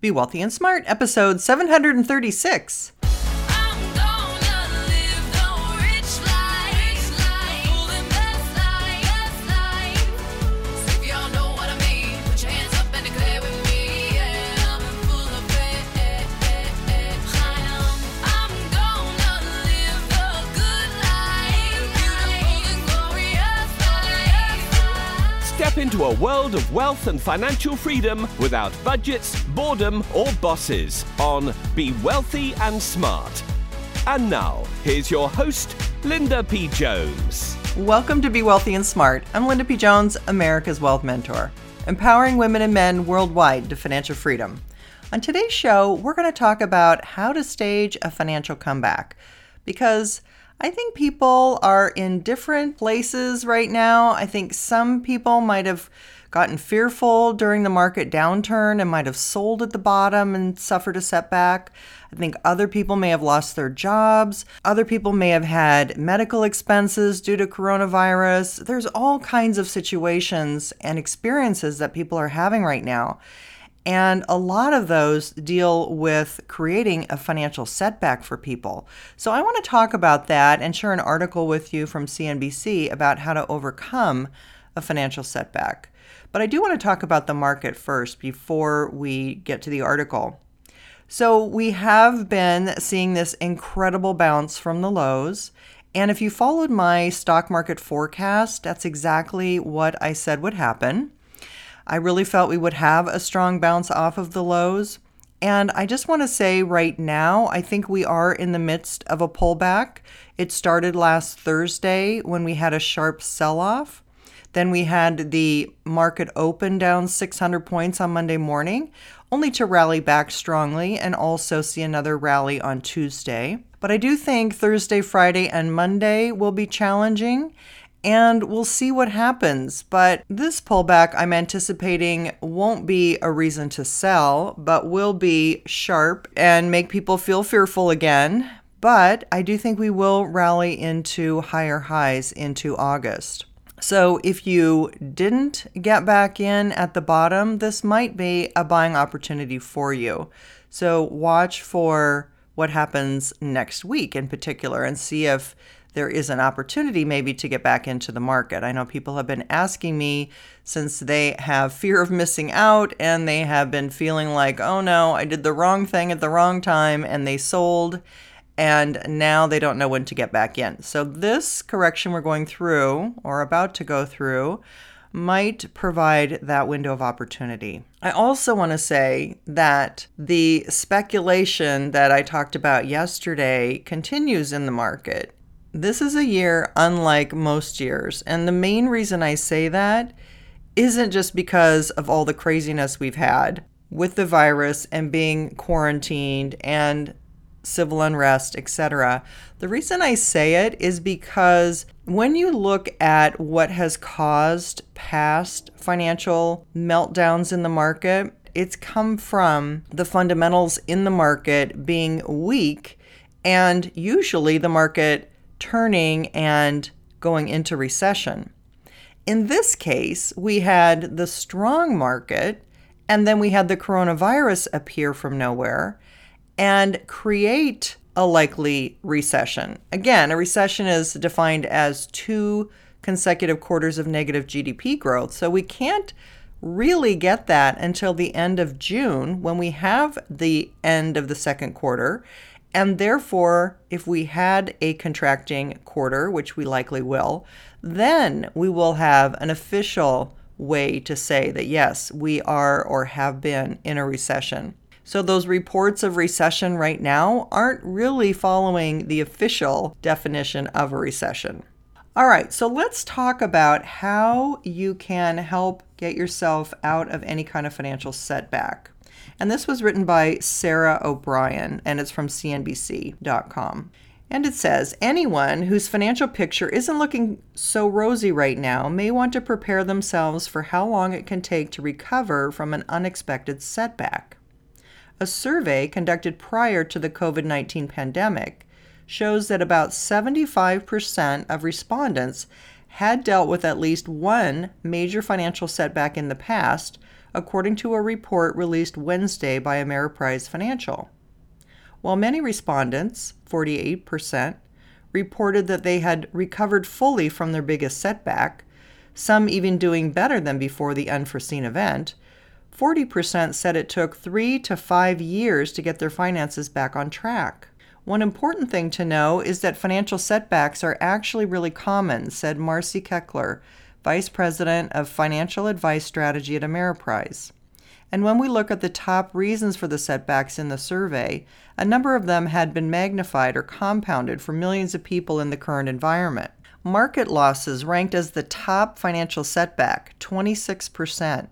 Be Wealthy and Smart, episode 736. Into a world of wealth and financial freedom without budgets, boredom, or bosses on Be Wealthy and Smart. And now, here's your host, Linda P. Jones. Welcome to Be Wealthy and Smart. I'm Linda P. Jones, America's Wealth Mentor, empowering women and men worldwide to financial freedom. On today's show, we're going to talk about how to stage a financial comeback because I think people are in different places right now. I think some people might have gotten fearful during the market downturn and might have sold at the bottom and suffered a setback. I think other people may have lost their jobs. Other people may have had medical expenses due to coronavirus. There's all kinds of situations and experiences that people are having right now. And a lot of those deal with creating a financial setback for people. So I want to talk about that and share an article with you from CNBC about how to overcome a financial setback. But I do want to talk about the market first before we get to the article. So we have been seeing this incredible bounce from the lows. And if you followed my stock market forecast, that's exactly what I said would happen. I really felt we would have a strong bounce off of the lows. And I just want to say right now, I think we are in the midst of a pullback. It started last Thursday when we had a sharp sell off. Then we had the market open down 600 points on Monday morning, only to rally back strongly and also see another rally on Tuesday. But I do think Thursday, Friday, and Monday will be challenging and we'll see what happens. But this pullback I'm anticipating won't be a reason to sell, but will be sharp and make people feel fearful again. But I do think we will rally into higher highs into August. So if you didn't get back in at the bottom, this might be a buying opportunity for you. So watch for what happens next week in particular and see if there is an opportunity maybe to get back into the market. I know people have been asking me since they have fear of missing out and they have been feeling like, oh no, I did the wrong thing at the wrong time and they sold and now they don't know when to get back in. So, this correction we're going through or about to go through might provide that window of opportunity. I also want to say that the speculation that I talked about yesterday continues in the market. This is a year unlike most years. And the main reason I say that isn't just because of all the craziness we've had with the virus and being quarantined and civil unrest, etc. The reason I say it is because when you look at what has caused past financial meltdowns in the market, it's come from the fundamentals in the market being weak and usually the market turning and going into recession. In this case, we had the strong market and then we had the coronavirus appear from nowhere and create a likely recession. Again, a recession is defined as two consecutive quarters of negative GDP growth. So we can't really get that until the end of June when we have the end of the second quarter. And therefore, if we had a contracting quarter, which we likely will, then we will have an official way to say that yes, we are or have been in a recession. So those reports of recession right now aren't really following the official definition of a recession. All right, so let's talk about how you can help get yourself out of any kind of financial setback. And this was written by Sarah O'Brien, and it's from CNBC.com. And it says anyone whose financial picture isn't looking so rosy right now may want to prepare themselves for how long it can take to recover from an unexpected setback. A survey conducted prior to the COVID 19 pandemic shows that about 75% of respondents had dealt with at least one major financial setback in the past, according to a report released Wednesday by Ameriprise Financial. While many respondents, 48%, reported that they had recovered fully from their biggest setback, some even doing better than before the unforeseen event, 40% said it took three to five years to get their finances back on track. One important thing to know is that financial setbacks are actually really common, said Marcy Keckler, Vice President of Financial Advice Strategy at Ameriprise. And when we look at the top reasons for the setbacks in the survey, a number of them had been magnified or compounded for millions of people in the current environment. Market losses ranked as the top financial setback, 26%,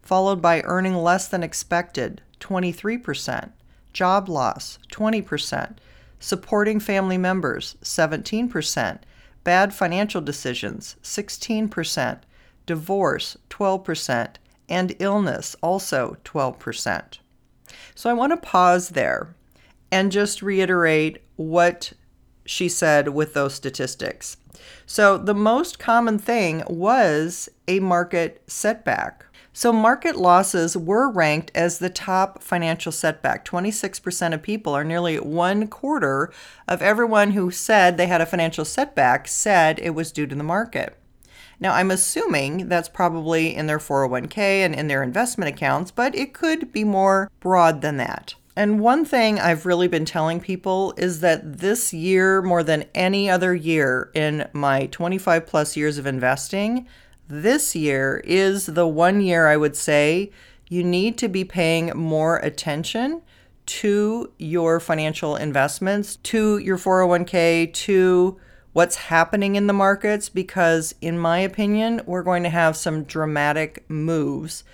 followed by earning less than expected, 23%, job loss, 20%, supporting family members, 17%, bad financial decisions, 16%, divorce, 12%, and illness, also 12%. So I want to pause there and just reiterate what she said with those statistics. So the most common thing was a market setback. So market losses were ranked as the top financial setback. 26% of people, or nearly one quarter of everyone who said they had a financial setback, said it was due to the market. Now, I'm assuming that's probably in their 401k and in their investment accounts, but it could be more broad than that. And one thing I've really been telling people is that this year, more than any other year in my 25 plus years of investing, this year is the one year I would say you need to be paying more attention to your financial investments, to your 401k, to what's happening in the markets, because in my opinion, we're going to have some dramatic moves,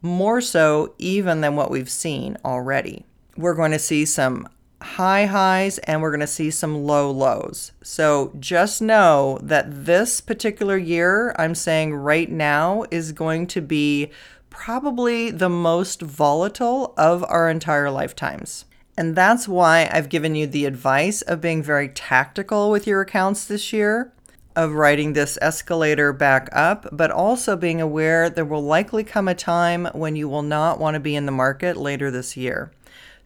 more so even than what we've seen already. We're going to see some high highs and we're going to see some low lows. So just know that this particular year, I'm saying right now, is going to be probably the most volatile of our entire lifetimes. And that's why I've given you the advice of being very tactical with your accounts this year, of riding this escalator back up, but also being aware there will likely come a time when you will not want to be in the market later this year.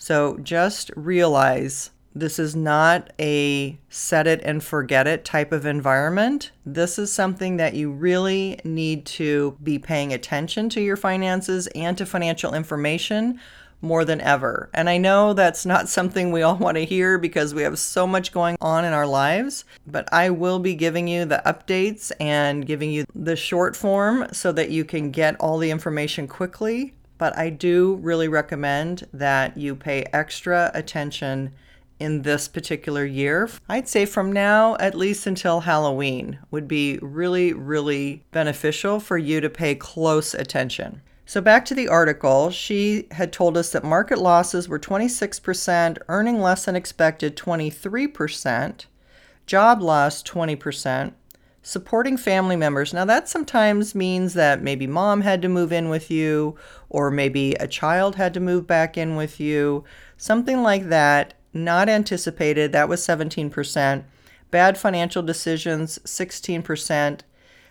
So just realize this is not a set it and forget it type of environment. This is something that you really need to be paying attention to your finances and to financial information more than ever. And I know that's not something we all want to hear because we have so much going on in our lives, but I will be giving you the updates and giving you the short form so that you can get all the information quickly but I do really recommend that you pay extra attention in this particular year. I'd say from now at least until Halloween would be really, really beneficial for you to pay close attention. So, back to the article, she had told us that market losses were 26%, earning less than expected 23%, job loss 20%, supporting family members. Now, that sometimes means that maybe mom had to move in with you, or maybe a child had to move back in with you, something like that. Not anticipated. That was 17%. Bad financial decisions, 16%.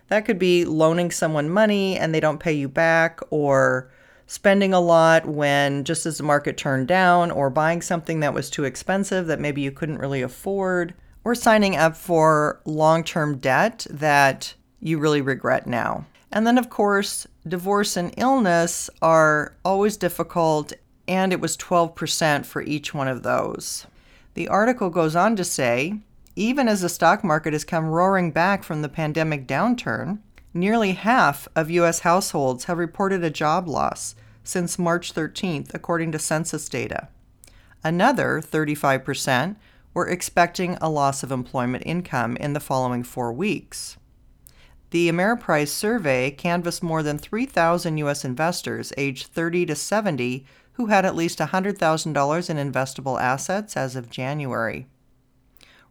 That could be loaning someone money and they don't pay you back, or spending a lot when just as the market turned down, or buying something that was too expensive that maybe you couldn't really afford or signing up for long term debt that you really regret now. And then, of course, divorce and illness are always difficult, and it was 12% for each one of those. The article goes on to say even as the stock market has come roaring back from the pandemic downturn, nearly half of U.S. households have reported a job loss since March 13th, according to census data. Another 35% were expecting a loss of employment income in the following four weeks. The Ameriprise survey canvassed more than 3,000 U.S. investors aged 30 to 70 who had at least $100,000 in investable assets as of January.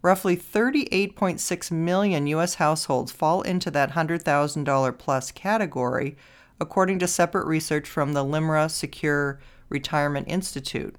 Roughly 38.6 million U.S. households fall into that $100,000 plus category, according to separate research from the LIMRA Secure Retirement Institute.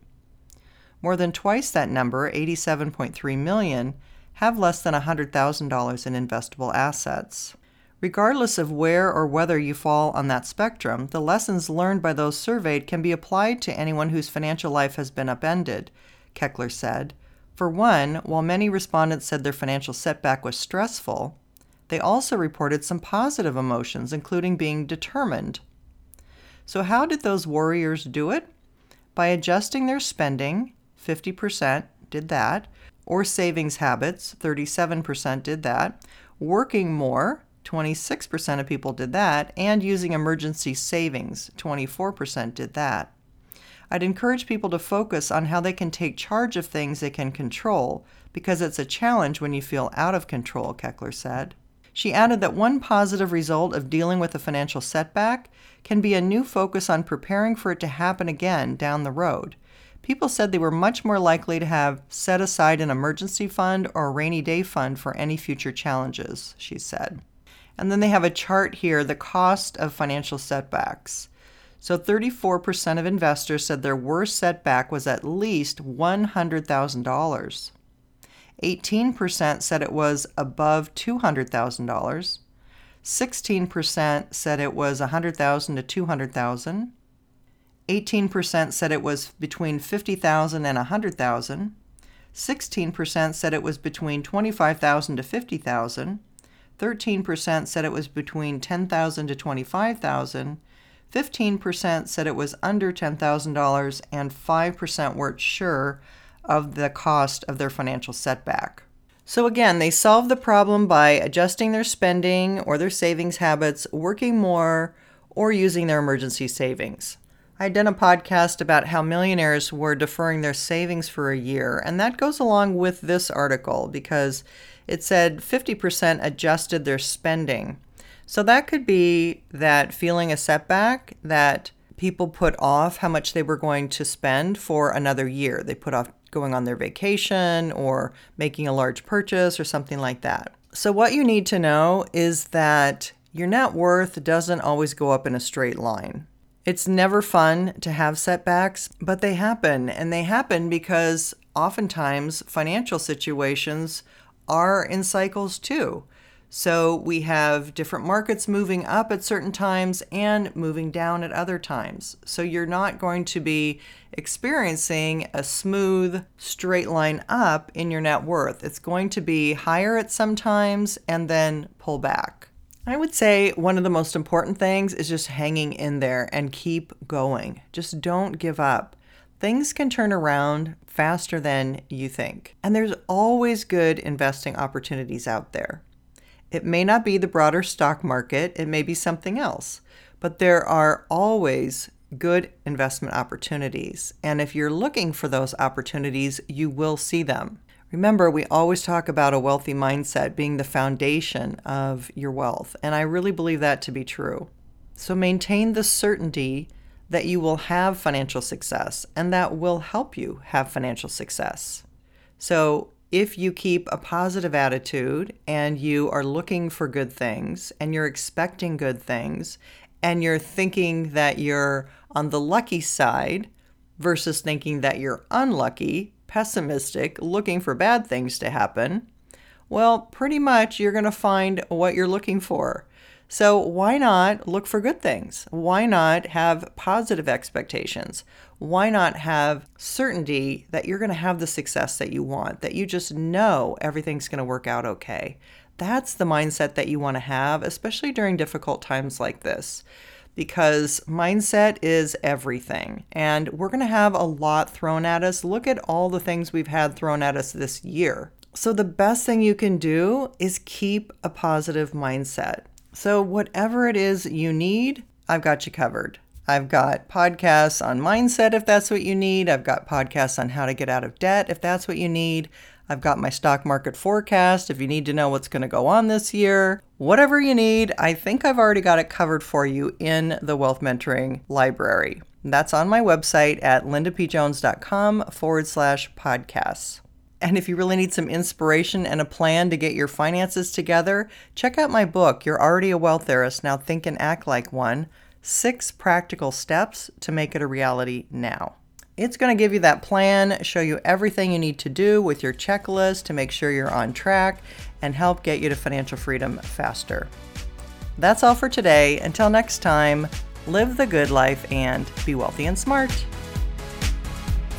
More than twice that number, 87.3 million, have less than $100,000 in investable assets. Regardless of where or whether you fall on that spectrum, the lessons learned by those surveyed can be applied to anyone whose financial life has been upended, Keckler said. For one, while many respondents said their financial setback was stressful, they also reported some positive emotions, including being determined. So, how did those warriors do it? By adjusting their spending, 50% did that, or savings habits, 37% did that, working more, 26% of people did that, and using emergency savings, 24% did that. I'd encourage people to focus on how they can take charge of things they can control, because it's a challenge when you feel out of control, Keckler said. She added that one positive result of dealing with a financial setback can be a new focus on preparing for it to happen again down the road. People said they were much more likely to have set aside an emergency fund or a rainy day fund for any future challenges, she said. And then they have a chart here the cost of financial setbacks. So 34% of investors said their worst setback was at least $100,000. 18% said it was above $200,000. 16% said it was 100,000 to 200,000. 18% said it was between 50,000 and 100,000. 16% said it was between 25,000 to 50,000. 13% said it was between 10,000 to 25,000. 15% said it was under $10,000 and 5% weren't sure of the cost of their financial setback. So, again, they solve the problem by adjusting their spending or their savings habits, working more, or using their emergency savings. I'd done a podcast about how millionaires were deferring their savings for a year, and that goes along with this article because it said 50% adjusted their spending. So that could be that feeling a setback that people put off how much they were going to spend for another year. They put off going on their vacation or making a large purchase or something like that. So, what you need to know is that your net worth doesn't always go up in a straight line. It's never fun to have setbacks, but they happen. And they happen because oftentimes financial situations are in cycles too. So we have different markets moving up at certain times and moving down at other times. So you're not going to be experiencing a smooth, straight line up in your net worth. It's going to be higher at some times and then pull back. I would say one of the most important things is just hanging in there and keep going. Just don't give up. Things can turn around faster than you think. And there's always good investing opportunities out there. It may not be the broader stock market, it may be something else, but there are always good investment opportunities. And if you're looking for those opportunities, you will see them. Remember, we always talk about a wealthy mindset being the foundation of your wealth, and I really believe that to be true. So maintain the certainty that you will have financial success and that will help you have financial success. So if you keep a positive attitude and you are looking for good things and you're expecting good things and you're thinking that you're on the lucky side versus thinking that you're unlucky, pessimistic, looking for bad things to happen, well, pretty much you're going to find what you're looking for. So, why not look for good things? Why not have positive expectations? Why not have certainty that you're going to have the success that you want, that you just know everything's going to work out okay? That's the mindset that you want to have, especially during difficult times like this, because mindset is everything. And we're going to have a lot thrown at us. Look at all the things we've had thrown at us this year. So, the best thing you can do is keep a positive mindset. So, whatever it is you need, I've got you covered. I've got podcasts on mindset if that's what you need. I've got podcasts on how to get out of debt if that's what you need. I've got my stock market forecast if you need to know what's going to go on this year. Whatever you need, I think I've already got it covered for you in the Wealth Mentoring Library. That's on my website at lindapjones.com forward slash podcasts. And if you really need some inspiration and a plan to get your finances together, check out my book, You're Already a Wealth Heiress, Now Think and Act Like One Six Practical Steps to Make It a Reality Now. It's going to give you that plan, show you everything you need to do with your checklist to make sure you're on track, and help get you to financial freedom faster. That's all for today. Until next time, live the good life and be wealthy and smart.